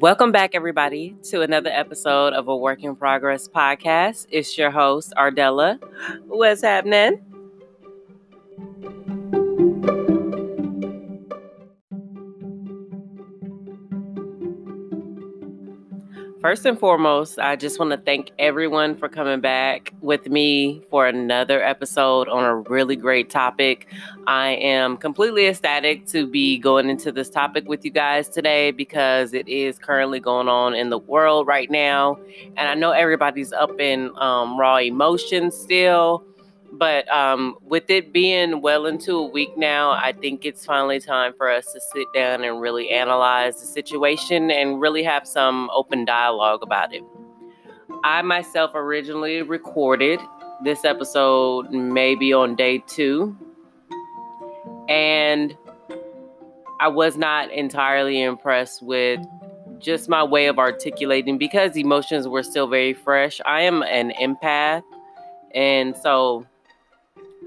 Welcome back, everybody, to another episode of a Work in Progress podcast. It's your host, Ardella. What's happening? First and foremost, I just want to thank everyone for coming back with me for another episode on a really great topic. I am completely ecstatic to be going into this topic with you guys today because it is currently going on in the world right now. And I know everybody's up in um, raw emotions still. But um, with it being well into a week now, I think it's finally time for us to sit down and really analyze the situation and really have some open dialogue about it. I myself originally recorded this episode maybe on day two, and I was not entirely impressed with just my way of articulating because emotions were still very fresh. I am an empath, and so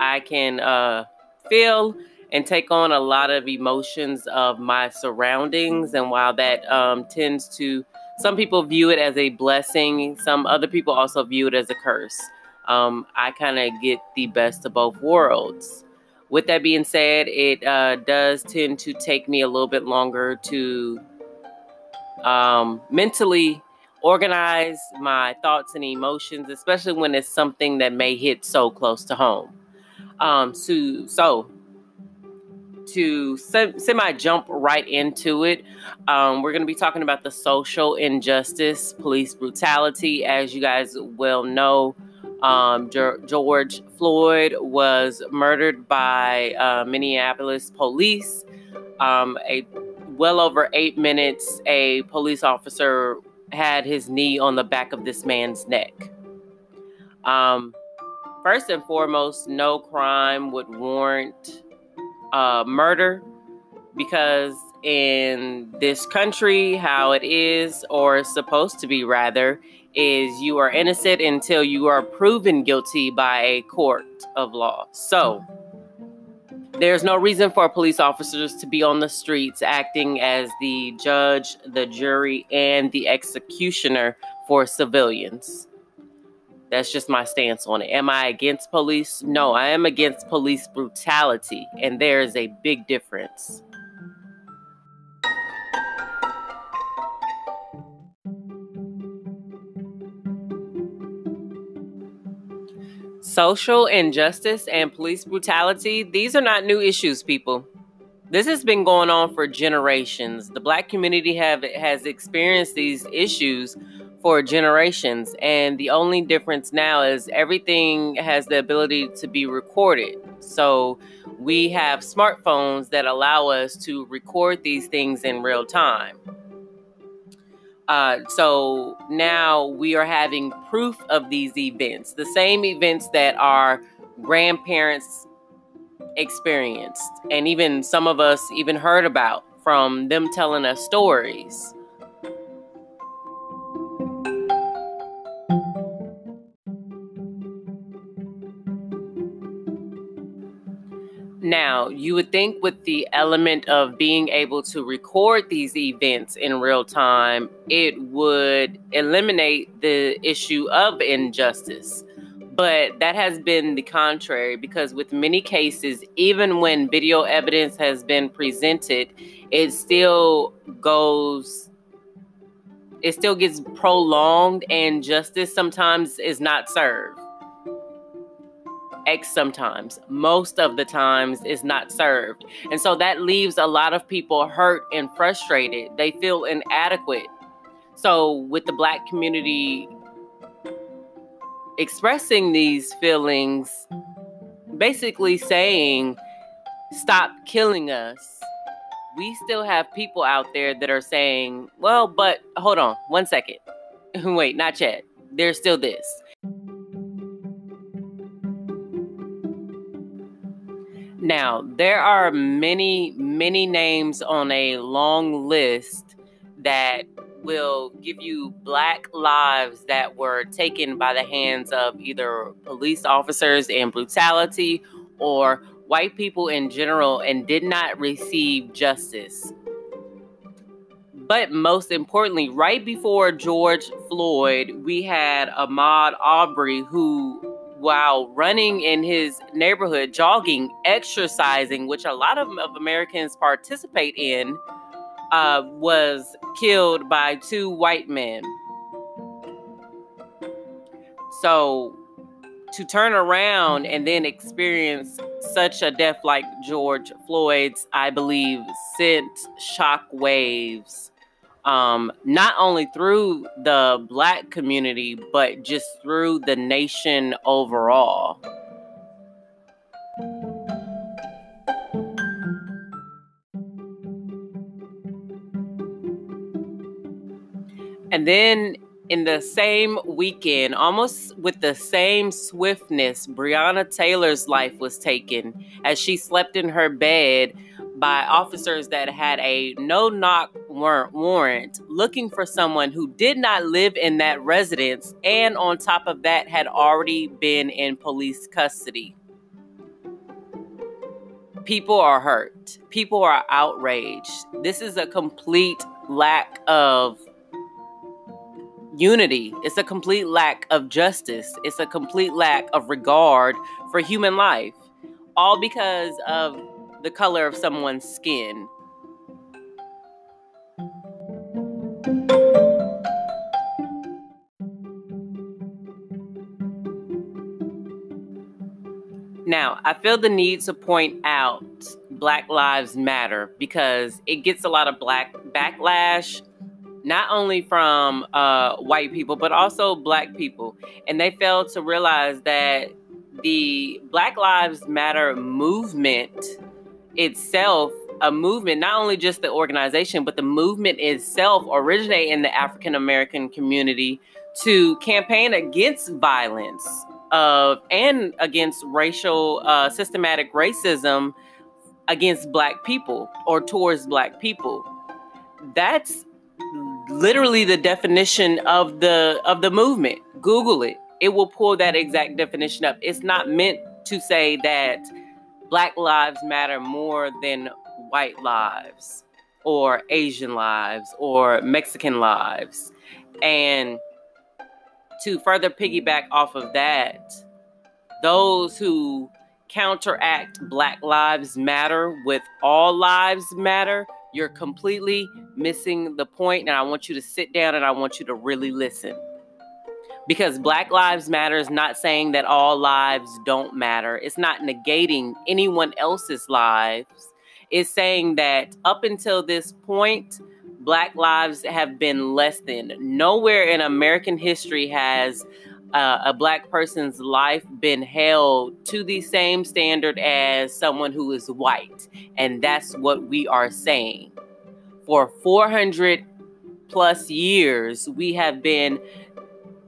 I can uh, feel and take on a lot of emotions of my surroundings. And while that um, tends to, some people view it as a blessing, some other people also view it as a curse. Um, I kind of get the best of both worlds. With that being said, it uh, does tend to take me a little bit longer to um, mentally organize my thoughts and emotions, especially when it's something that may hit so close to home. Um, so, so to semi jump right into it, um, we're going to be talking about the social injustice, police brutality. As you guys well know, um, George Floyd was murdered by uh, Minneapolis police. Um, a well over eight minutes, a police officer had his knee on the back of this man's neck. Um, first and foremost, no crime would warrant uh, murder because in this country, how it is, or supposed to be rather, is you are innocent until you are proven guilty by a court of law. So, there's no reason for police officers to be on the streets acting as the judge, the jury, and the executioner for civilians. That's just my stance on it. Am I against police? No, I am against police brutality, and there is a big difference. Social injustice and police brutality, these are not new issues, people. This has been going on for generations. The black community have has experienced these issues for generations. And the only difference now is everything has the ability to be recorded. So we have smartphones that allow us to record these things in real time. Uh, so now we are having proof of these events, the same events that our grandparents experienced, and even some of us even heard about from them telling us stories. Now, you would think with the element of being able to record these events in real time, it would eliminate the issue of injustice. But that has been the contrary because, with many cases, even when video evidence has been presented, it still goes, it still gets prolonged, and justice sometimes is not served. X sometimes, most of the times is not served. And so that leaves a lot of people hurt and frustrated. They feel inadequate. So, with the black community expressing these feelings, basically saying, Stop killing us, we still have people out there that are saying, Well, but hold on one second. Wait, not yet. There's still this. Now, there are many, many names on a long list that will give you black lives that were taken by the hands of either police officers in brutality or white people in general and did not receive justice. But most importantly, right before George Floyd, we had Ahmaud Arbery, who, while running in his neighborhood, jogging, exercising, which a lot of, of Americans participate in, uh, was killed by two white men. So to turn around and then experience such a death like George Floyd's, I believe, sent shock waves um, not only through the black community, but just through the nation overall. And then in the same weekend, almost with the same swiftness, Breonna Taylor's life was taken as she slept in her bed by officers that had a no knock warrant looking for someone who did not live in that residence and, on top of that, had already been in police custody. People are hurt, people are outraged. This is a complete lack of unity. It's a complete lack of justice. It's a complete lack of regard for human life. All because of the color of someone's skin. I feel the need to point out Black Lives Matter because it gets a lot of black backlash not only from uh, white people, but also black people. And they fail to realize that the Black Lives Matter movement itself, a movement, not only just the organization, but the movement itself originate in the African American community to campaign against violence of and against racial uh, systematic racism against black people or towards black people. That's literally the definition of the of the movement. Google it. It will pull that exact definition up. It's not meant to say that black lives matter more than white lives or Asian lives or Mexican lives. And to further piggyback off of that, those who counteract Black Lives Matter with All Lives Matter you're completely missing the point. and I want you to sit down and I want you to really listen. Because Black Lives Matter is not saying that all lives don't matter. It's not negating anyone else's lives. It's saying that up until this point, Black lives have been less than. Nowhere in American history has uh, a black person's life been held to the same standard as someone who is white. And that's what we are saying. For 400 plus years, we have been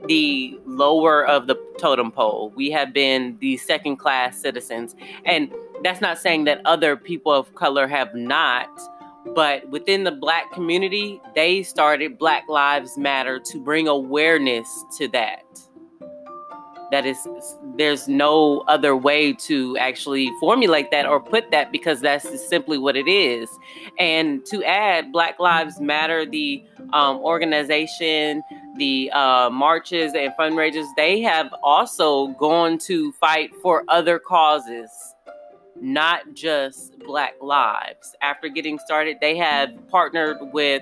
the lower of the totem pole. We have been the second class citizens. And that's not saying that other people of color have not. But within the black community, they started Black Lives Matter to bring awareness to that. That is there's no other way to actually formulate that or put that because that's simply what it is. And to add black lives matter the um, organization the uh, marches and fundraisers they have also gone to fight for other causes not just black lives after getting started they have partnered with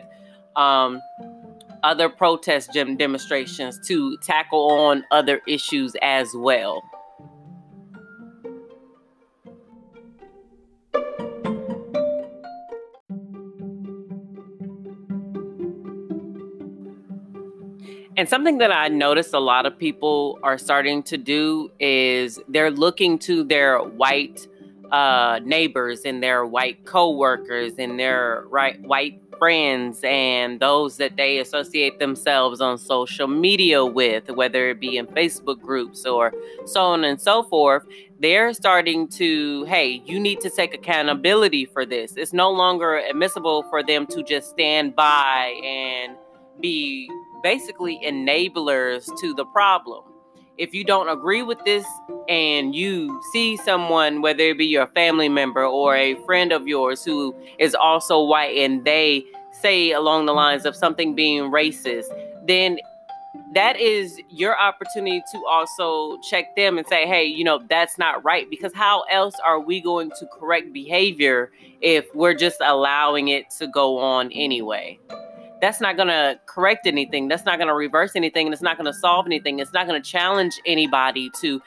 um, other protest gym demonstrations to tackle on other issues as well. And something that I noticed a lot of people are starting to do is they're looking to their white uh, neighbors and their white coworkers and their right white friends and those that they associate themselves on social media with, whether it be in Facebook groups or so on and so forth, they're starting to, hey, you need to take accountability for this. It's no longer admissible for them to just stand by and be basically enablers to the problem. If you don't agree with this and you see someone, whether it be your family member or a friend of yours who is also white, and they say along the lines of something being racist, then that is your opportunity to also check them and say, hey, you know, that's not right. Because how else are we going to correct behavior if we're just allowing it to go on anyway? That's not going to correct anything. That's not going to reverse anything. And it's not going to solve anything. It's not going to challenge anybody to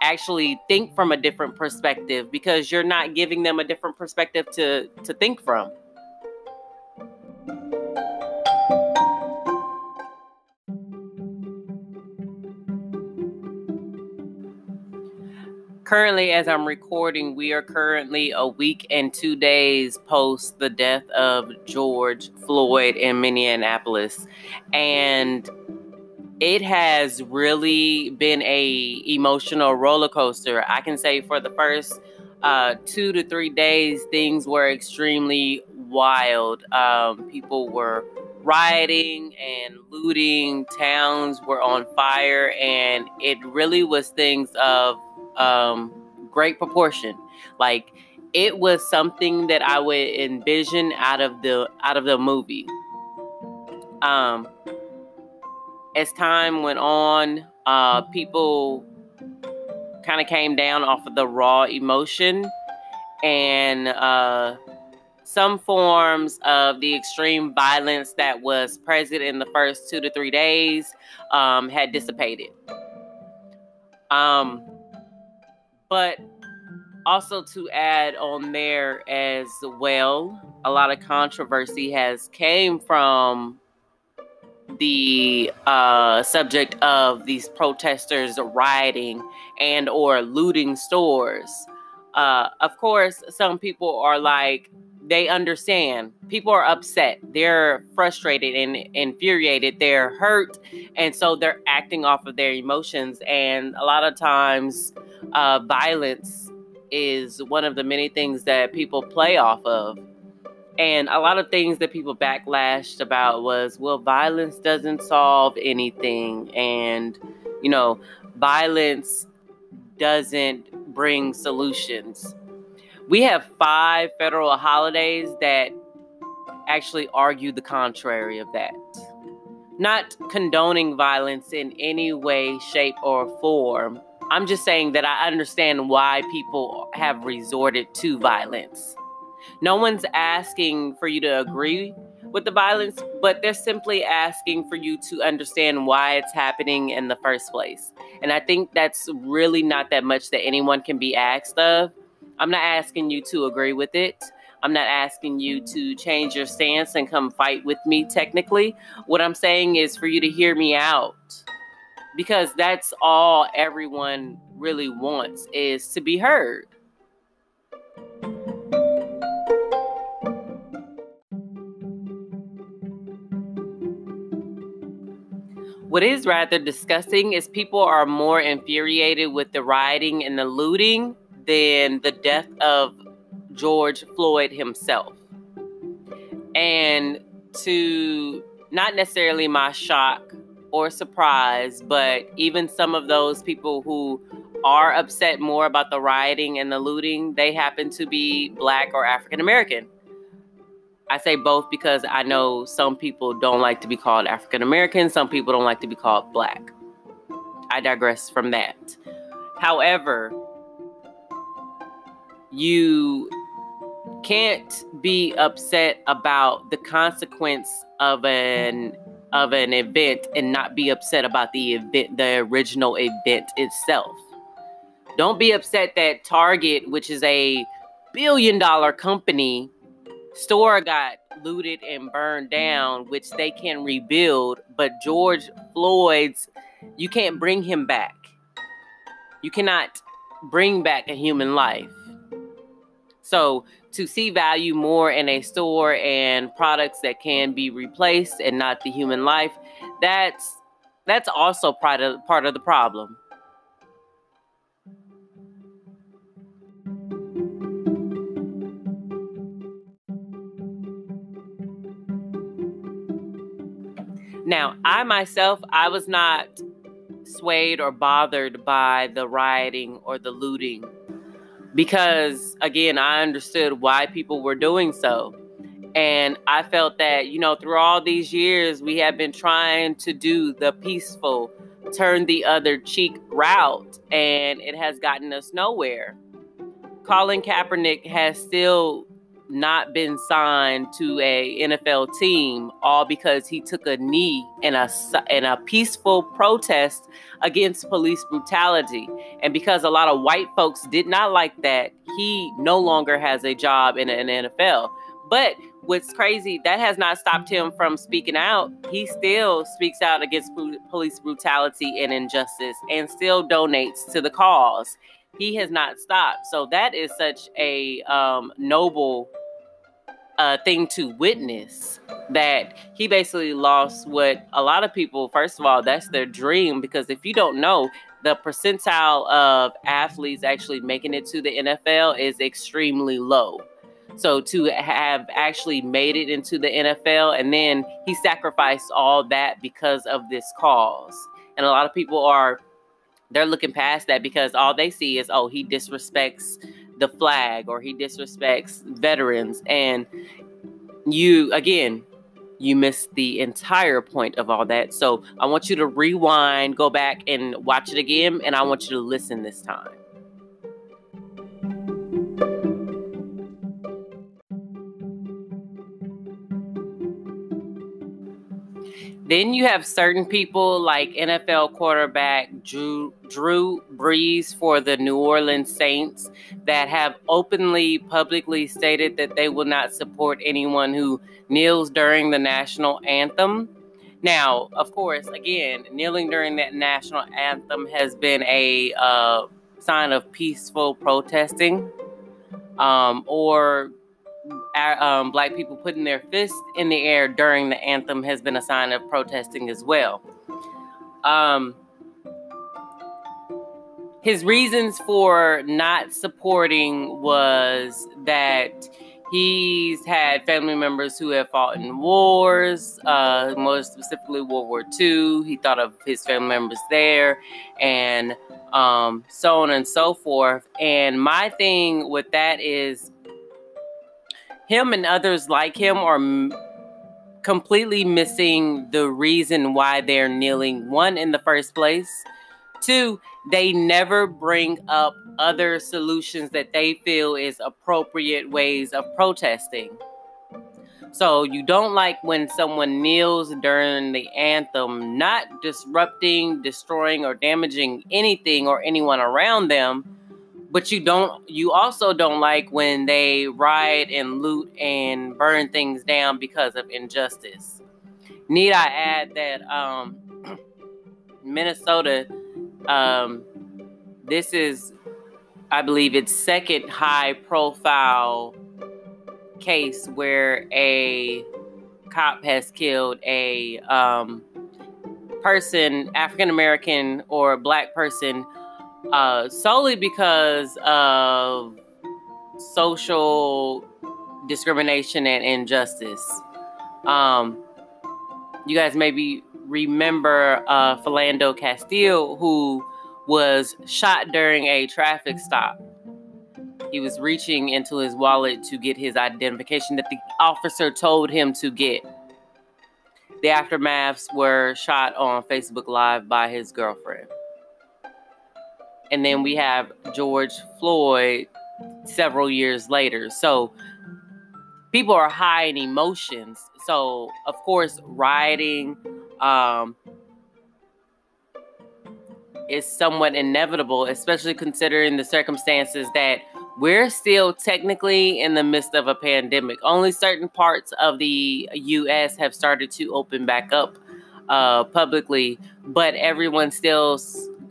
actually think from a different perspective because you're not giving them a different perspective to, to think from. Currently, as I'm recording, we are currently a week and two days post the death of George Floyd in Minneapolis. And it has really been a emotional roller coaster. I can say for the first uh, two to three days, things were extremely wild. Um, people were rioting and looting, towns were on fire, and it really was things of um, great proportion. Like it was something that I would envision out of the out of the movie. Um, as time went on, uh, people kind of came down off of the raw emotion and uh, some forms of the extreme violence that was present in the first two to three days um, had dissipated. Um, but also to add on there as well, a lot of controversy has came from the uh, subject of these protesters rioting and or looting stores. Uh, of course, some people are like, they understand. People are upset. They're frustrated and infuriated. They're hurt. And so they're acting off of their emotions. And a lot of times, uh, violence is one of the many things that people play off of. And a lot of things that people backlashed about was, well, violence doesn't solve anything. And, you know, violence doesn't bring solutions. We have five federal holidays that actually argue the contrary of that. Not condoning violence in any way, shape, or form, I'm just saying that I understand why people have resorted to violence. No one's asking for you to agree with the violence, but they're simply asking for you to understand why it's happening in the first place. And I think that's really not that much that anyone can be asked of. I'm not asking you to agree with it. I'm not asking you to change your stance and come fight with me technically. What I'm saying is for you to hear me out because that's all everyone really wants is to be heard. What is rather disgusting is people are more infuriated with the rioting and the looting than the death of George Floyd himself. And to not necessarily my shock or surprise, but even some of those people who are upset more about the rioting and the looting, they happen to be black or African American. I say both because I know some people don't like to be called African American, some people don't like to be called black. I digress from that. However, you can't be upset about the consequence of an of an event and not be upset about the event, the original event itself. Don't be upset that Target, which is a billion dollar company, store got looted and burned down, which they can rebuild, but George Floyd's, you can't bring him back. You cannot bring back a human life. So to see value more in a store and products that can be replaced and not the human life, that's that's also part of part of the problem. Now, I myself, I was not swayed or bothered by the rioting or the looting because again i understood why people were doing so And I felt that, you know, through all these years, we have been trying to do the peaceful, turn the other cheek route, and it has gotten us nowhere. Colin Kaepernick has still not been signed to a NFL team all because he took a knee in a in a peaceful protest against police brutality. And because a lot of white folks did not like that he no longer has a job in an NFL but what's crazy that has not stopped him from speaking out. He still speaks out against police brutality and injustice and still donates to the cause. He has not stopped. So that is such a um, noble uh, thing to witness that he basically lost what a lot of people first of all that's their dream because if you don't know the percentile of athletes actually making it to the NFL is extremely low. So to have actually made it into the NFL and then he sacrificed all that because of this cause. And a lot of people are they're looking past that because all they see is oh he disrespects the flag or he disrespects veterans. And you again you missed the entire point of all that. So i want you to rewind go back and watch it again. And i want you to listen this time Then you have certain people like NFL quarterback Drew, Drew Brees for the New Orleans Saints that have openly, publicly stated that they will not support anyone who kneels during the national anthem. Now, of course, again, kneeling during that national anthem has been a uh, sign of peaceful protesting um, or um, black people putting their fists in the air during the anthem has been a sign of protesting as well. Um, his reasons for not supporting was that he's had family members who have fought in wars, uh, most specifically World War II. He thought of his family members there, and um, so on and so forth. And my thing with that is him and others like him are m- completely missing the reason why they're kneeling. One, in the first place. Two, they never bring up other solutions that they feel is appropriate ways of protesting. So you don't like when someone kneels during the anthem, not disrupting, destroying, or damaging anything or anyone around them, but you don't you also don't like when they riot and loot and burn things down because of injustice. Need i add that um, minnesota um, this is i believe its second high profile case where a cop has killed a um, person african american or black person uh, solely because of social discrimination and injustice. Um, you guys maybe remember uh, Philando Castile, who was shot during a traffic stop. He was reaching into his wallet to get his identification that the officer told him to get. The aftermaths were shot on Facebook Live by his girlfriend and then we have George Floyd several years later. So people are high in emotions. So of course, rioting um, is somewhat inevitable, especially considering the circumstances that we're still technically in the midst of a pandemic. Only certain parts of the U.S. have started to open back up uh, publicly, but everyone still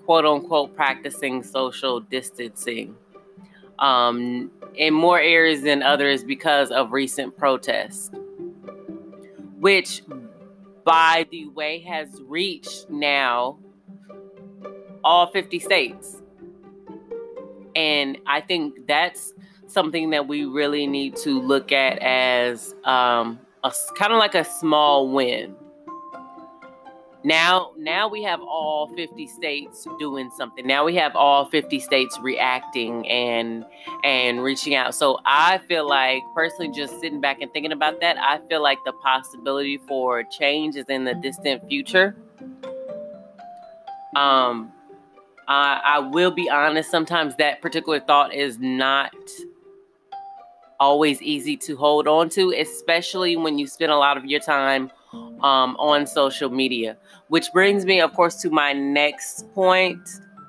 quote unquote practicing social distancing um, in more areas than others because of recent protests, which, by the way, has reached now all 50 states. And I think that's something that we really need to look at as um, a kind of like a small win now now we have all 50 states doing something. Now we have all 50 states reacting and and reaching out. So i feel like personally just sitting back and thinking about that i feel like the possibility for change is in the distant future. Um I, I will be honest sometimes that particular thought is not always easy to hold on to especially when you spend a lot of your time um, on social media. Which brings me, of course, to my next point.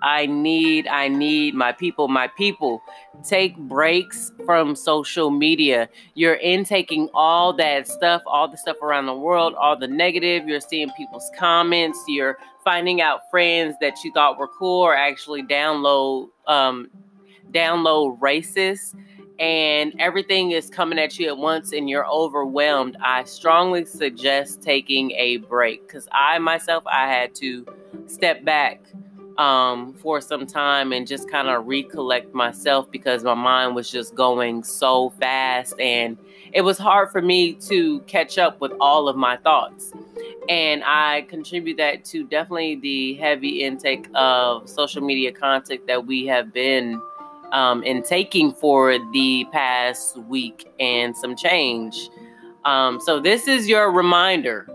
I need, I need my people, my people. Take breaks from social media. You're intaking all that stuff, all the stuff around the world, all the negative. You're seeing people's comments. You're finding out friends that you thought were cool or actually download um, download racist and everything is coming at you at once and you're overwhelmed, I strongly suggest taking a break because I myself I had to step back um, for some time and just kind of recollect myself because my mind was just going so fast and it was hard for me to catch up with all of my thoughts. And I contribute that to definitely the heavy intake of social media content that we have been um, in taking for the past week and some change. Um, so, this is your reminder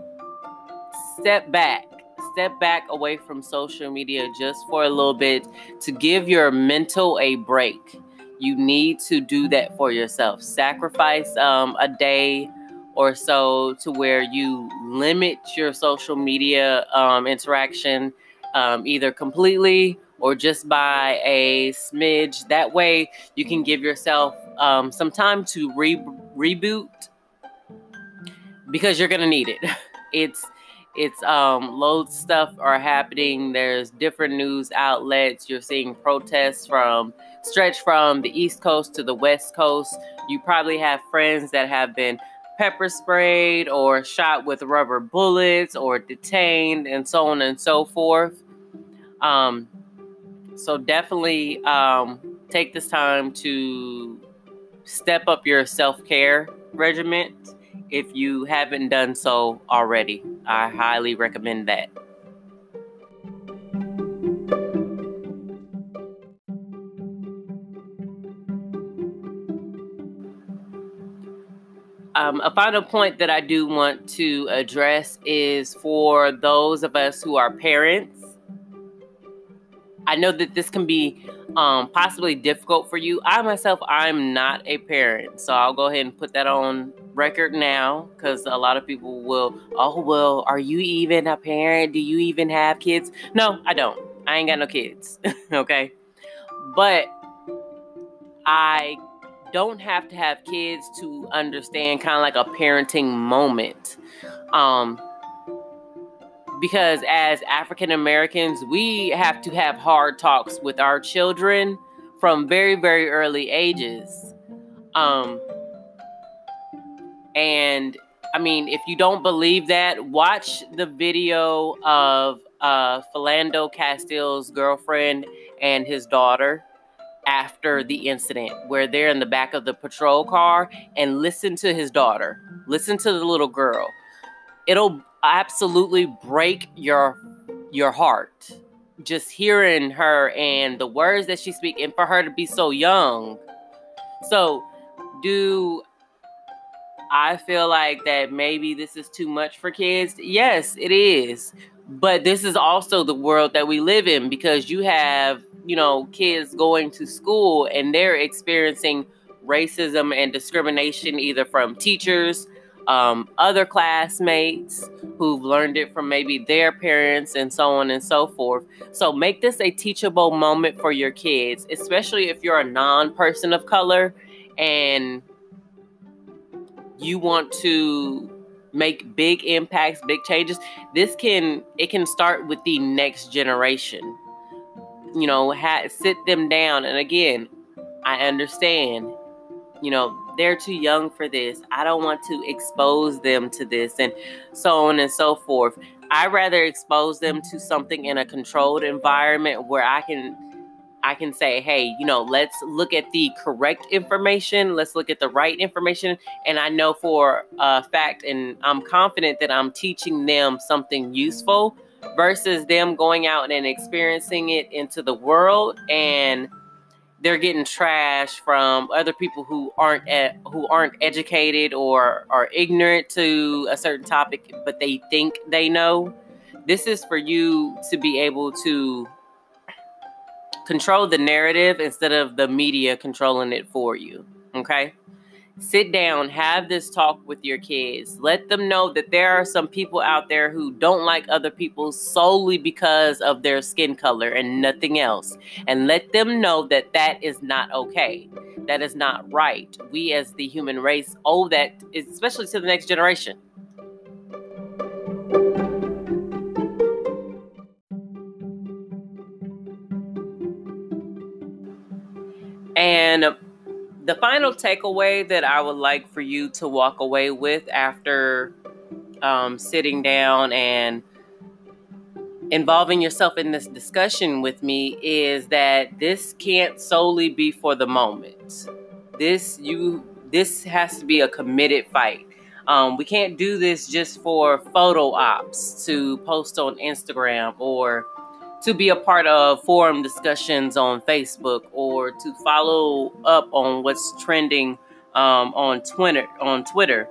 step back. Step back away from social media just for a little bit to give your mental a break. You need to do that for yourself. Sacrifice um, a day or so to where you limit your social media um, interaction um, either completely or just by a smidge. That way, you can give yourself um, some time to re- reboot because you're gonna need it. It's it's um loads of stuff are happening. There's different news outlets. You're seeing protests from stretch from the East Coast to the West Coast. You probably have friends that have been pepper sprayed or shot with rubber bullets or detained and so on and so forth. Um, so definitely um, take this time to step up your self care regimen if you haven't done so already. I highly recommend that. Um, a final point that I do want to address is for those of us who are parents I know that this can be um, possibly difficult for you. I myself, I'm not a parent, so I'll go ahead and put that on record now because a lot of people will, oh, well, are you even a parent? Do you even have kids? No, I don't. I ain't got no kids, okay? But I don't have to have kids to understand kind of like a parenting moment. Um, because as African Americans, we have to have hard talks with our children from very, very early ages. Um, and I mean, if you don't believe that, watch the video of uh, Philando Castile's girlfriend and his daughter after the incident, where they're in the back of the patrol car, and listen to his daughter, listen to the little girl. It'll absolutely break your your heart. Just hearing her and the words that she speaks and for her to be so young. So do i feel like that maybe this is too much for kids? Yes it is. But this is also the world that we live in because you have you know kids going to school and they're experiencing racism and discrimination either from teachers um, other classmates who've learned it from maybe their parents and so on and so forth. So make this a teachable moment for your kids, especially if you're a non person of color and you want to make big impacts, big changes. This can it can start with the next generation. You know, ha- sit them down and again, I understand. You know, they're too young for this. I don't want to expose them to this and so on and so forth. I rather expose them to something in a controlled environment where I can I can say, "Hey, you know, let's look at the correct information. Let's look at the right information." And I know for a fact and I'm confident that I'm teaching them something useful versus them going out and experiencing it into the world and they're getting trash from other people who aren't who aren't educated or are ignorant to a certain topic but they think they know. This is for you to be able to control the narrative instead of the media controlling it for you okay sit down, have this talk with your kids. Let them know that there are some people out there who don't like other people solely because of their skin color and nothing else. And let them know that that is not okay. That is not right. We as the human race owe that, especially to the next generation. And the final takeaway that I would like for you to walk away with after um, sitting down and involving yourself in this discussion with me is that this can't solely be for the moment. This you this has to be a committed fight. Um, we can't do this just for photo ops to post on Instagram or to be a part of forum discussions on Facebook or to follow up on what's trending um, on Twitter. On Twitter,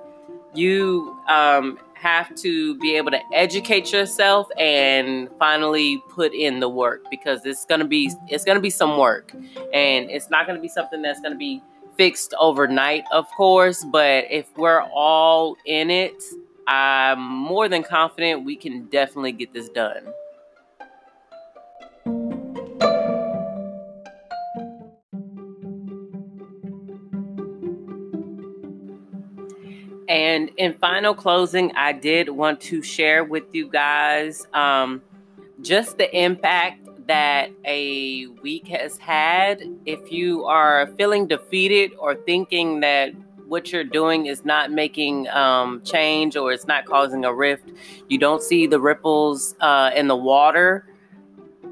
you um, have to be able to educate yourself and finally put in the work because it's gonna be it's gonna be some work, and it's not gonna be something that's gonna be fixed overnight, of course. But if we're all in it, I'm more than confident we can definitely get this done. And in final closing, I did want to share with you guys um, just the impact that a week has had. If you are feeling defeated or thinking that what you're doing is not making um, change or it's not causing a rift, you don't see the ripples uh, in the water.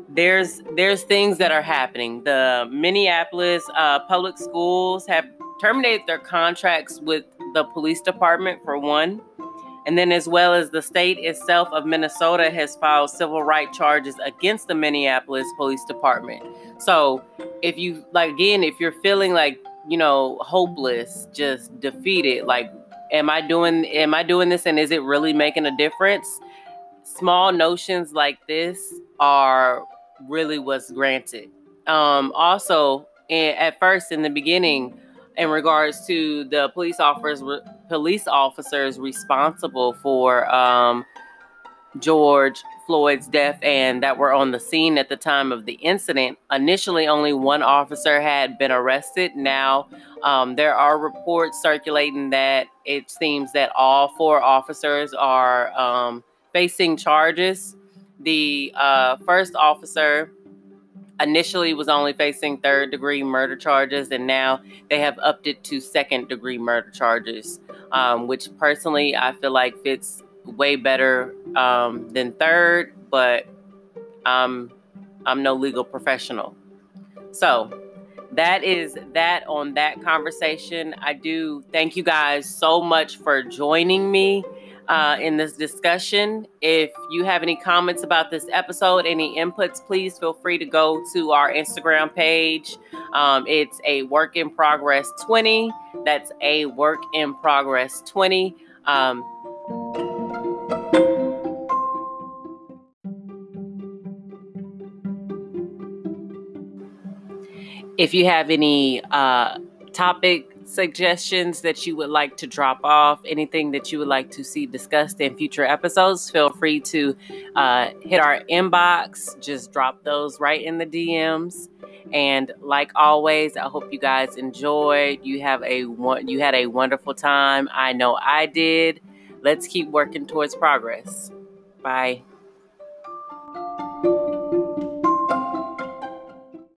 There's there's things that are happening. The Minneapolis uh, public schools have terminated their contracts with the police department for one. And then, as well as the state itself of Minnesota has filed civil rights charges against the Minneapolis Police Department. So, if you, like, again, if you're feeling like, you know, hopeless, just defeated, like, am I doing, am I doing this and is it really making a difference? Small notions like this are really what's granted. Um, also, at first, in the beginning, in regards to the police officers police officers responsible for um, George Floyd's death and that were on the scene at the time of the incident. Initially, only one officer had been arrested. Now, um, there are reports circulating that it seems that all four officers are um, facing charges. The uh, first officer initially was only facing third degree murder charges and now they have upped it to second degree murder charges um, which personally i feel like fits way better um, than third but um, i'm no legal professional. So that is that on that conversation. I do thank you guys so much for joining me uh, in this discussion. If you have any comments about this episode, any inputs, please feel free to go to our Instagram page. Um, it's a work in progress 20. That's a work in progress 20. Um, if you have any uh, topic suggestions that you would like to drop off, anything that you would like to see discussed in future episodes, feel free to uh, hit our inbox. Just drop those right in the DMs. And like always, I hope you guys enjoyed. You have a you had a wonderful time. I know I did. Let's keep working towards progress. Bye.